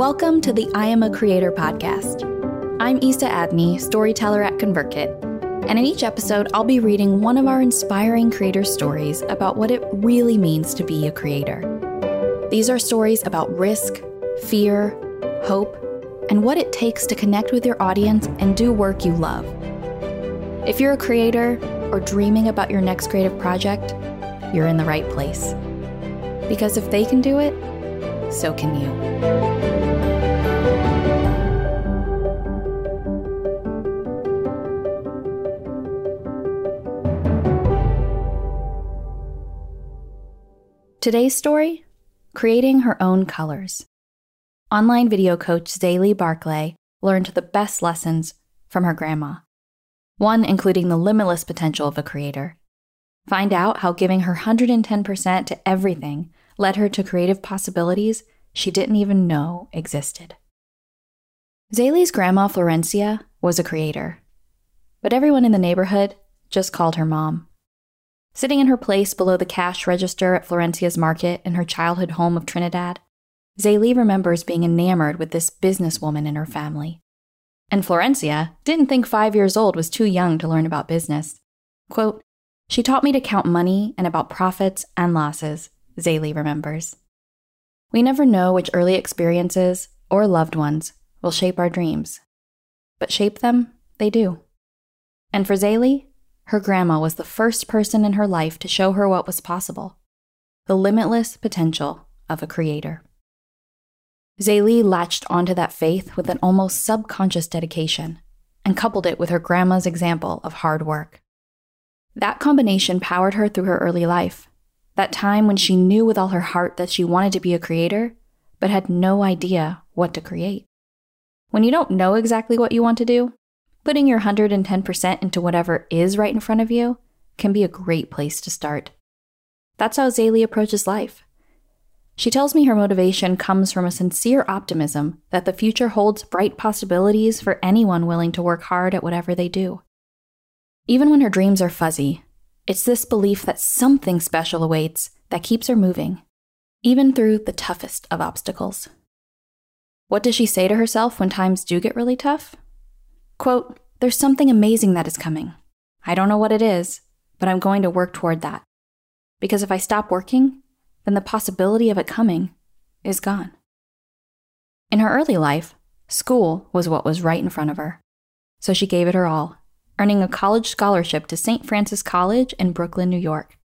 Welcome to the I Am a Creator podcast. I'm Isa Adney, storyteller at ConvertKit, and in each episode, I'll be reading one of our inspiring creator stories about what it really means to be a creator. These are stories about risk, fear, hope, and what it takes to connect with your audience and do work you love. If you're a creator or dreaming about your next creative project, you're in the right place. Because if they can do it, so can you. Today's story creating her own colors. Online video coach Zaylee Barclay learned the best lessons from her grandma, one including the limitless potential of a creator. Find out how giving her 110% to everything led her to creative possibilities she didn't even know existed. Zaylee's grandma, Florencia, was a creator, but everyone in the neighborhood just called her mom. Sitting in her place below the cash register at Florencia's market in her childhood home of Trinidad, Zaylee remembers being enamored with this businesswoman in her family. And Florencia didn't think five years old was too young to learn about business. Quote, She taught me to count money and about profits and losses, Zaylee remembers. We never know which early experiences or loved ones will shape our dreams, but shape them, they do. And for Zaylee, her grandma was the first person in her life to show her what was possible the limitless potential of a creator. Zaylee latched onto that faith with an almost subconscious dedication and coupled it with her grandma's example of hard work. That combination powered her through her early life, that time when she knew with all her heart that she wanted to be a creator, but had no idea what to create. When you don't know exactly what you want to do, Putting your 110% into whatever is right in front of you can be a great place to start. That's how Zaylee approaches life. She tells me her motivation comes from a sincere optimism that the future holds bright possibilities for anyone willing to work hard at whatever they do. Even when her dreams are fuzzy, it's this belief that something special awaits that keeps her moving, even through the toughest of obstacles. What does she say to herself when times do get really tough? Quote, There's something amazing that is coming. I don't know what it is, but I'm going to work toward that. Because if I stop working, then the possibility of it coming is gone. In her early life, school was what was right in front of her. So she gave it her all, earning a college scholarship to St. Francis College in Brooklyn, New York.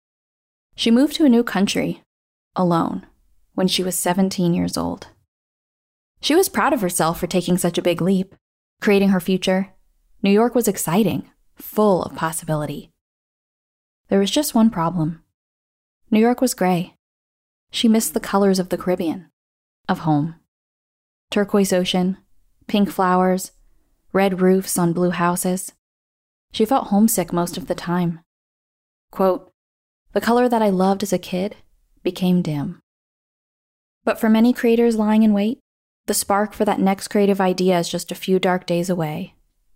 She moved to a new country, alone, when she was 17 years old. She was proud of herself for taking such a big leap, creating her future, New York was exciting, full of possibility. There was just one problem New York was gray. She missed the colors of the Caribbean, of home. Turquoise ocean, pink flowers, red roofs on blue houses. She felt homesick most of the time. Quote, the color that I loved as a kid became dim. But for many creators lying in wait, the spark for that next creative idea is just a few dark days away,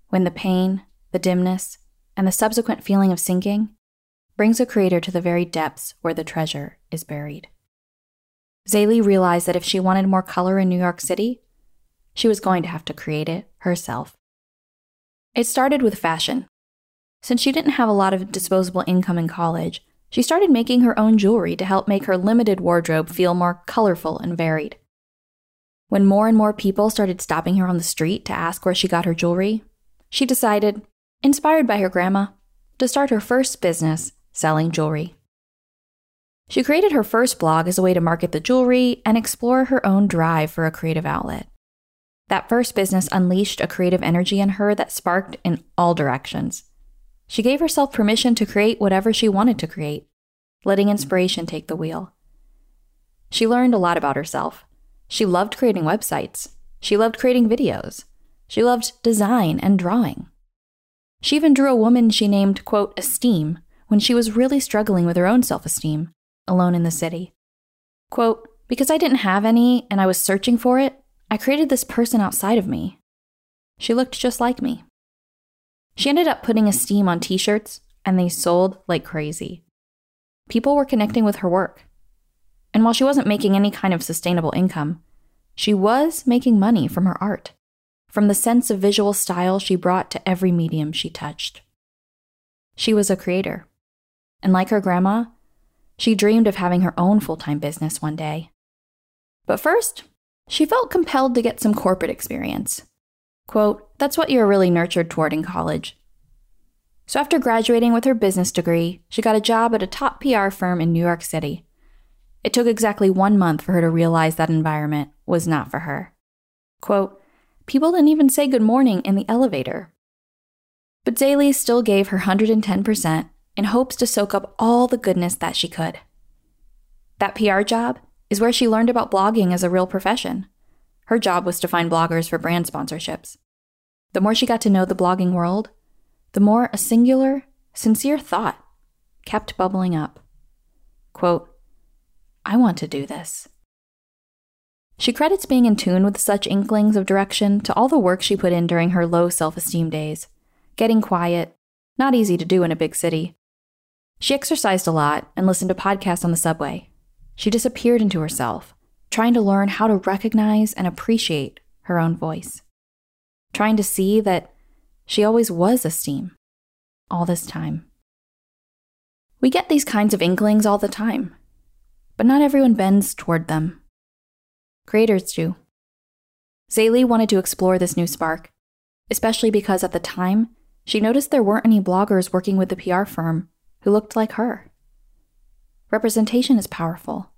when the pain, the dimness, and the subsequent feeling of sinking brings a creator to the very depths where the treasure is buried. Zaylee realized that if she wanted more color in New York City, she was going to have to create it herself. It started with fashion. Since she didn't have a lot of disposable income in college, she started making her own jewelry to help make her limited wardrobe feel more colorful and varied. When more and more people started stopping her on the street to ask where she got her jewelry, she decided, inspired by her grandma, to start her first business selling jewelry. She created her first blog as a way to market the jewelry and explore her own drive for a creative outlet. That first business unleashed a creative energy in her that sparked in all directions. She gave herself permission to create whatever she wanted to create, letting inspiration take the wheel. She learned a lot about herself she loved creating websites. She loved creating videos. She loved design and drawing. She even drew a woman she named, quote, Esteem, when she was really struggling with her own self esteem, alone in the city. Quote, Because I didn't have any and I was searching for it, I created this person outside of me. She looked just like me. She ended up putting Esteem on t shirts, and they sold like crazy. People were connecting with her work. And while she wasn't making any kind of sustainable income, she was making money from her art, from the sense of visual style she brought to every medium she touched. She was a creator, and like her grandma, she dreamed of having her own full time business one day. But first, she felt compelled to get some corporate experience. Quote, that's what you're really nurtured toward in college. So after graduating with her business degree, she got a job at a top PR firm in New York City. It took exactly one month for her to realize that environment was not for her. Quote, people didn't even say good morning in the elevator. But Zaylee still gave her 110% in hopes to soak up all the goodness that she could. That PR job is where she learned about blogging as a real profession. Her job was to find bloggers for brand sponsorships. The more she got to know the blogging world, the more a singular, sincere thought kept bubbling up. Quote, I want to do this. She credits being in tune with such inklings of direction to all the work she put in during her low self esteem days. Getting quiet, not easy to do in a big city. She exercised a lot and listened to podcasts on the subway. She disappeared into herself, trying to learn how to recognize and appreciate her own voice. Trying to see that she always was esteem, all this time. We get these kinds of inklings all the time, but not everyone bends toward them. Creators do. Zaylee wanted to explore this new spark, especially because at the time, she noticed there weren't any bloggers working with the PR firm who looked like her. Representation is powerful.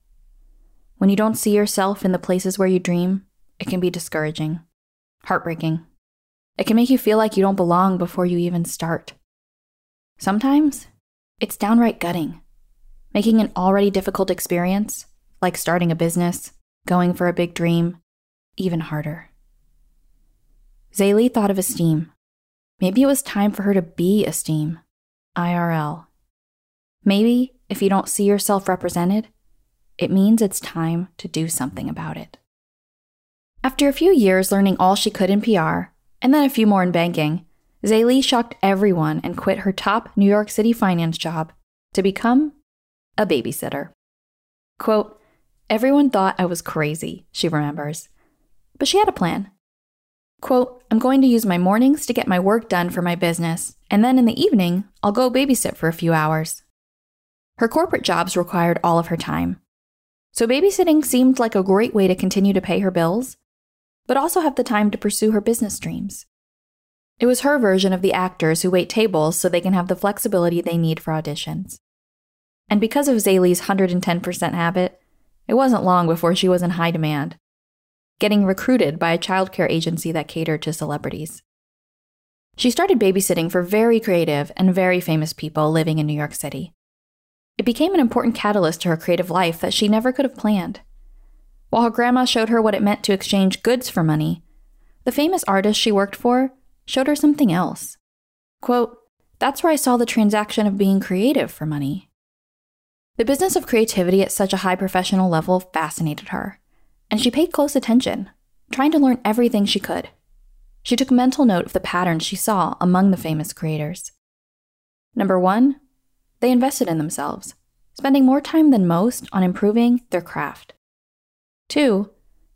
When you don't see yourself in the places where you dream, it can be discouraging, heartbreaking. It can make you feel like you don't belong before you even start. Sometimes, it's downright gutting making an already difficult experience, like starting a business, going for a big dream, even harder. Zaylee thought of esteem. Maybe it was time for her to be esteem, IRL. Maybe if you don't see yourself represented, it means it's time to do something about it. After a few years learning all she could in PR, and then a few more in banking, Zaylee shocked everyone and quit her top New York City finance job to become a babysitter. Quote, Everyone thought I was crazy, she remembers. But she had a plan. Quote, I'm going to use my mornings to get my work done for my business, and then in the evening, I'll go babysit for a few hours. Her corporate jobs required all of her time. So babysitting seemed like a great way to continue to pay her bills, but also have the time to pursue her business dreams. It was her version of the actors who wait tables so they can have the flexibility they need for auditions. And because of Zaylee's 110% habit, it wasn't long before she was in high demand, getting recruited by a childcare agency that catered to celebrities. She started babysitting for very creative and very famous people living in New York City. It became an important catalyst to her creative life that she never could have planned. While her grandma showed her what it meant to exchange goods for money, the famous artist she worked for showed her something else. Quote, That's where I saw the transaction of being creative for money. The business of creativity at such a high professional level fascinated her, and she paid close attention, trying to learn everything she could. She took mental note of the patterns she saw among the famous creators. Number one, they invested in themselves, spending more time than most on improving their craft. Two,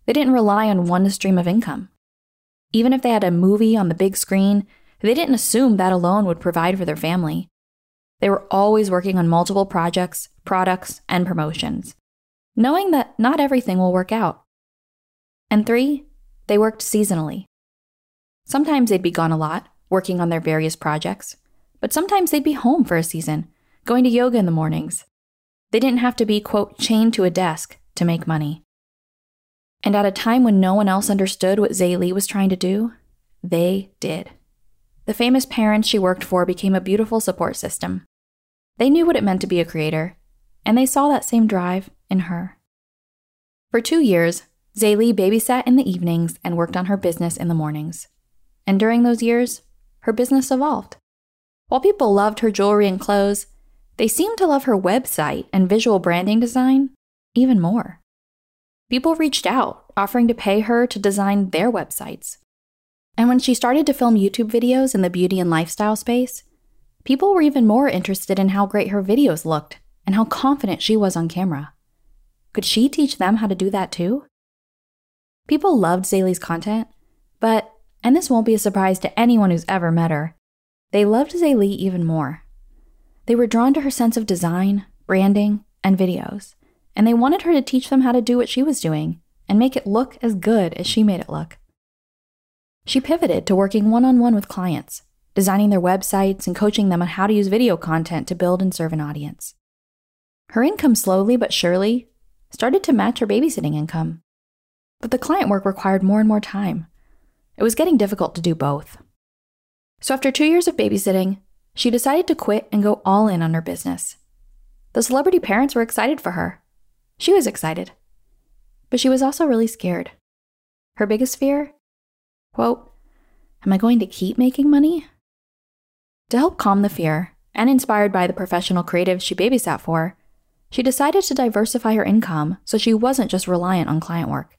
they didn't rely on one stream of income. Even if they had a movie on the big screen, they didn't assume that alone would provide for their family. They were always working on multiple projects, products, and promotions, knowing that not everything will work out. And three, they worked seasonally. Sometimes they'd be gone a lot, working on their various projects, but sometimes they'd be home for a season, going to yoga in the mornings. They didn't have to be, quote, chained to a desk to make money. And at a time when no one else understood what Zaylee was trying to do, they did. The famous parents she worked for became a beautiful support system. They knew what it meant to be a creator, and they saw that same drive in her. For two years, Zaylee babysat in the evenings and worked on her business in the mornings. And during those years, her business evolved. While people loved her jewelry and clothes, they seemed to love her website and visual branding design even more. People reached out, offering to pay her to design their websites. And when she started to film YouTube videos in the beauty and lifestyle space, people were even more interested in how great her videos looked and how confident she was on camera. Could she teach them how to do that too? People loved Zaylee's content, but, and this won't be a surprise to anyone who's ever met her, they loved Zaylee even more. They were drawn to her sense of design, branding, and videos, and they wanted her to teach them how to do what she was doing and make it look as good as she made it look. She pivoted to working one on one with clients, designing their websites and coaching them on how to use video content to build and serve an audience. Her income slowly but surely started to match her babysitting income. But the client work required more and more time. It was getting difficult to do both. So after two years of babysitting, she decided to quit and go all in on her business. The celebrity parents were excited for her. She was excited. But she was also really scared. Her biggest fear? Quote, Am I going to keep making money? To help calm the fear, and inspired by the professional creatives she babysat for, she decided to diversify her income so she wasn't just reliant on client work.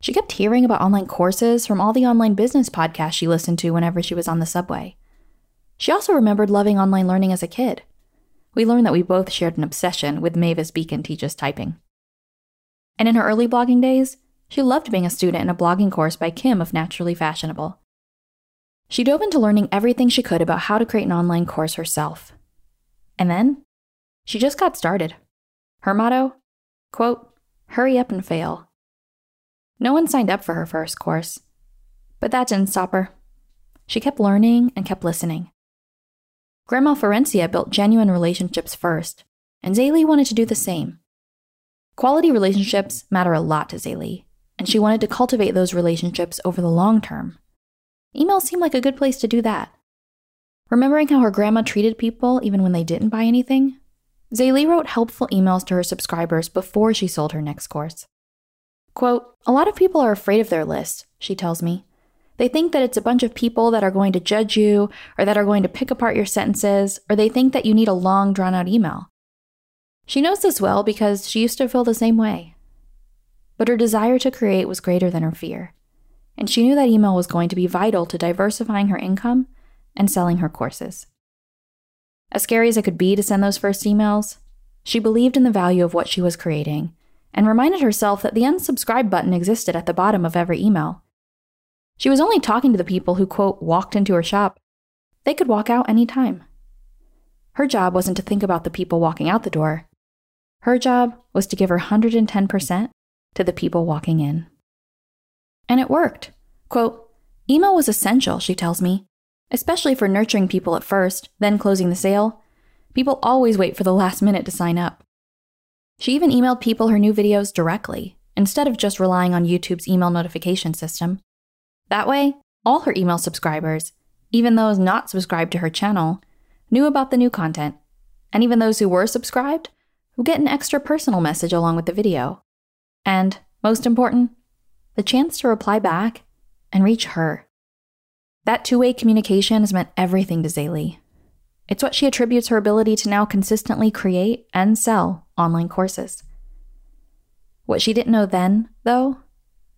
She kept hearing about online courses from all the online business podcasts she listened to whenever she was on the subway. She also remembered loving online learning as a kid. We learned that we both shared an obsession with Mavis Beacon teaches typing. And in her early blogging days, she loved being a student in a blogging course by Kim of Naturally Fashionable. She dove into learning everything she could about how to create an online course herself. And then she just got started. Her motto, quote, hurry up and fail. No one signed up for her first course, but that didn't stop her. She kept learning and kept listening. Grandma Florencia built genuine relationships first, and Zaylee wanted to do the same. Quality relationships matter a lot to Zaylee, and she wanted to cultivate those relationships over the long term. Email seemed like a good place to do that. Remembering how her grandma treated people even when they didn't buy anything, Zaylee wrote helpful emails to her subscribers before she sold her next course. Quote, A lot of people are afraid of their list, she tells me. They think that it's a bunch of people that are going to judge you, or that are going to pick apart your sentences, or they think that you need a long, drawn out email. She knows this well because she used to feel the same way. But her desire to create was greater than her fear, and she knew that email was going to be vital to diversifying her income and selling her courses. As scary as it could be to send those first emails, she believed in the value of what she was creating and reminded herself that the unsubscribe button existed at the bottom of every email. She was only talking to the people who, quote, walked into her shop. They could walk out any time. Her job wasn't to think about the people walking out the door. Her job was to give her 110% to the people walking in. And it worked. Quote, email was essential, she tells me, especially for nurturing people at first, then closing the sale. People always wait for the last minute to sign up. She even emailed people her new videos directly, instead of just relying on YouTube's email notification system. That way, all her email subscribers, even those not subscribed to her channel, knew about the new content, and even those who were subscribed would get an extra personal message along with the video. And, most important, the chance to reply back and reach her. That two way communication has meant everything to Zaylee. It's what she attributes her ability to now consistently create and sell online courses. What she didn't know then, though,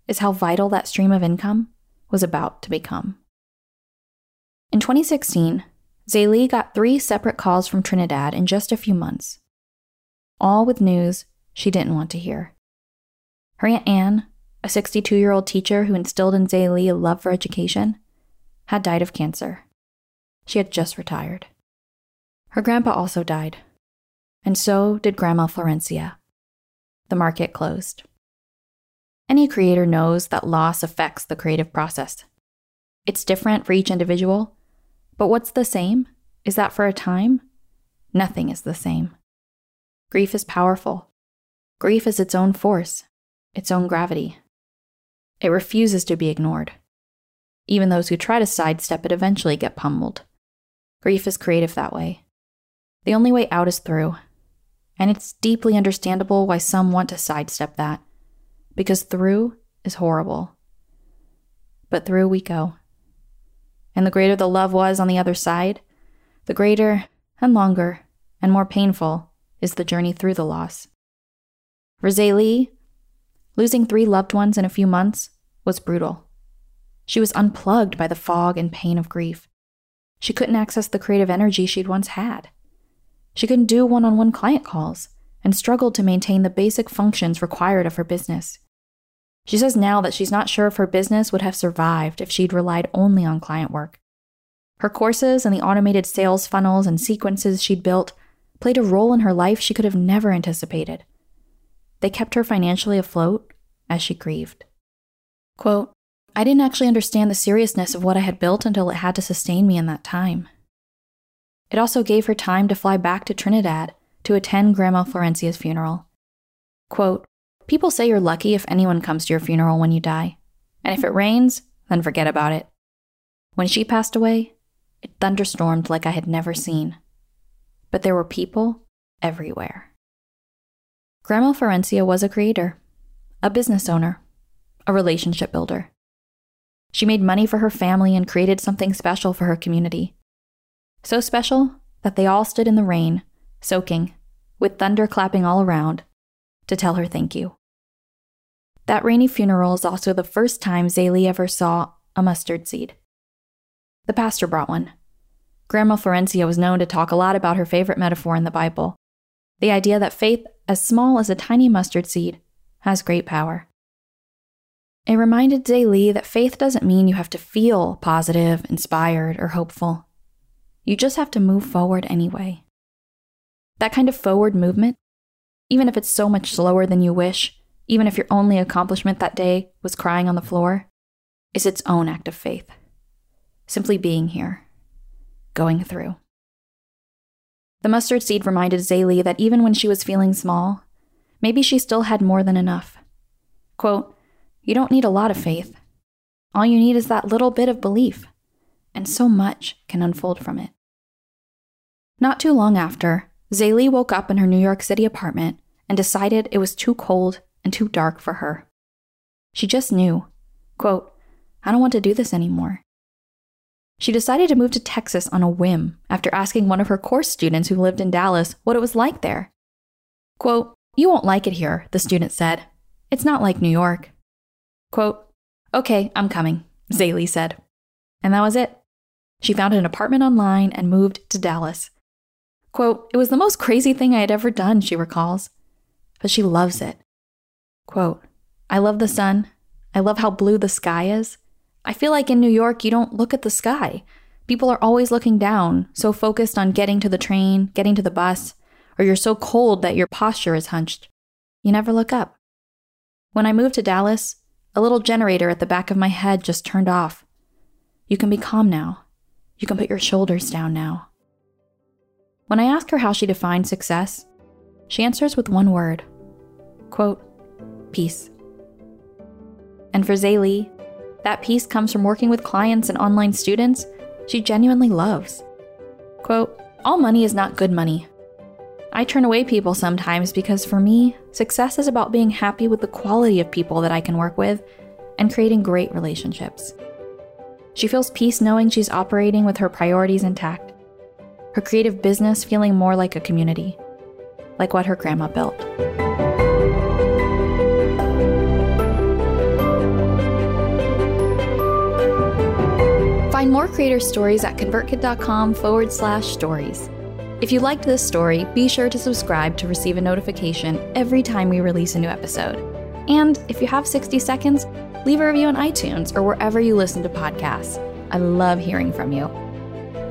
is how vital that stream of income was about to become. In 2016, Zaylee got three separate calls from Trinidad in just a few months, all with news she didn't want to hear. Her Aunt Anne, a 62 year old teacher who instilled in Zaylee a love for education, had died of cancer. She had just retired. Her grandpa also died, and so did Grandma Florencia. The market closed. Any creator knows that loss affects the creative process. It's different for each individual, but what's the same is that for a time, nothing is the same. Grief is powerful. Grief is its own force, its own gravity. It refuses to be ignored. Even those who try to sidestep it eventually get pummeled. Grief is creative that way. The only way out is through. And it's deeply understandable why some want to sidestep that, because through is horrible. But through we go. And the greater the love was on the other side, the greater and longer and more painful is the journey through the loss. Zaylee, losing three loved ones in a few months was brutal. She was unplugged by the fog and pain of grief. She couldn't access the creative energy she'd once had. She couldn't do one on one client calls and struggled to maintain the basic functions required of her business. She says now that she's not sure if her business would have survived if she'd relied only on client work. Her courses and the automated sales funnels and sequences she'd built played a role in her life she could have never anticipated. They kept her financially afloat as she grieved. Quote, I didn't actually understand the seriousness of what I had built until it had to sustain me in that time. It also gave her time to fly back to Trinidad to attend Grandma Florencia's funeral. Quote, People say you're lucky if anyone comes to your funeral when you die. And if it rains, then forget about it. When she passed away, it thunderstormed like I had never seen. But there were people everywhere. Grandma Florencia was a creator, a business owner, a relationship builder. She made money for her family and created something special for her community. So special that they all stood in the rain, soaking, with thunder clapping all around, to tell her thank you. That rainy funeral is also the first time Zaylee ever saw a mustard seed. The pastor brought one. Grandma Florencia was known to talk a lot about her favorite metaphor in the Bible the idea that faith, as small as a tiny mustard seed, has great power. It reminded Zaylee that faith doesn't mean you have to feel positive, inspired, or hopeful. You just have to move forward anyway. That kind of forward movement, even if it's so much slower than you wish, even if your only accomplishment that day was crying on the floor, is its own act of faith. Simply being here, going through. The mustard seed reminded Zaylee that even when she was feeling small, maybe she still had more than enough. Quote, You don't need a lot of faith. All you need is that little bit of belief, and so much can unfold from it. Not too long after, Zaylee woke up in her New York City apartment and decided it was too cold and too dark for her. She just knew, quote, I don't want to do this anymore. She decided to move to Texas on a whim after asking one of her course students who lived in Dallas what it was like there. Quote, You won't like it here, the student said. It's not like New York. Quote, Okay, I'm coming, Zaylee said. And that was it. She found an apartment online and moved to Dallas. Quote, It was the most crazy thing I had ever done, she recalls. But she loves it. Quote, I love the sun. I love how blue the sky is. I feel like in New York, you don't look at the sky. People are always looking down, so focused on getting to the train, getting to the bus, or you're so cold that your posture is hunched. You never look up. When I moved to Dallas, a little generator at the back of my head just turned off. You can be calm now. You can put your shoulders down now. When I ask her how she defines success, she answers with one word quote, peace. And for Zaylee, that peace comes from working with clients and online students she genuinely loves. Quote, All money is not good money. I turn away people sometimes because for me, success is about being happy with the quality of people that I can work with and creating great relationships. She feels peace knowing she's operating with her priorities intact, her creative business feeling more like a community, like what her grandma built. Find more creator stories at convertkit.com forward slash stories. If you liked this story, be sure to subscribe to receive a notification every time we release a new episode. And if you have 60 seconds, leave a review on iTunes or wherever you listen to podcasts. I love hearing from you.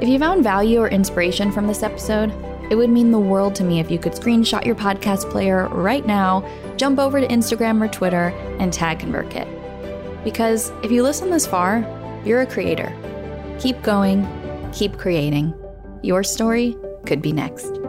If you found value or inspiration from this episode, it would mean the world to me if you could screenshot your podcast player right now, jump over to Instagram or Twitter, and tag ConvertKit. Because if you listen this far, you're a creator Keep going, keep creating. Your story could be next.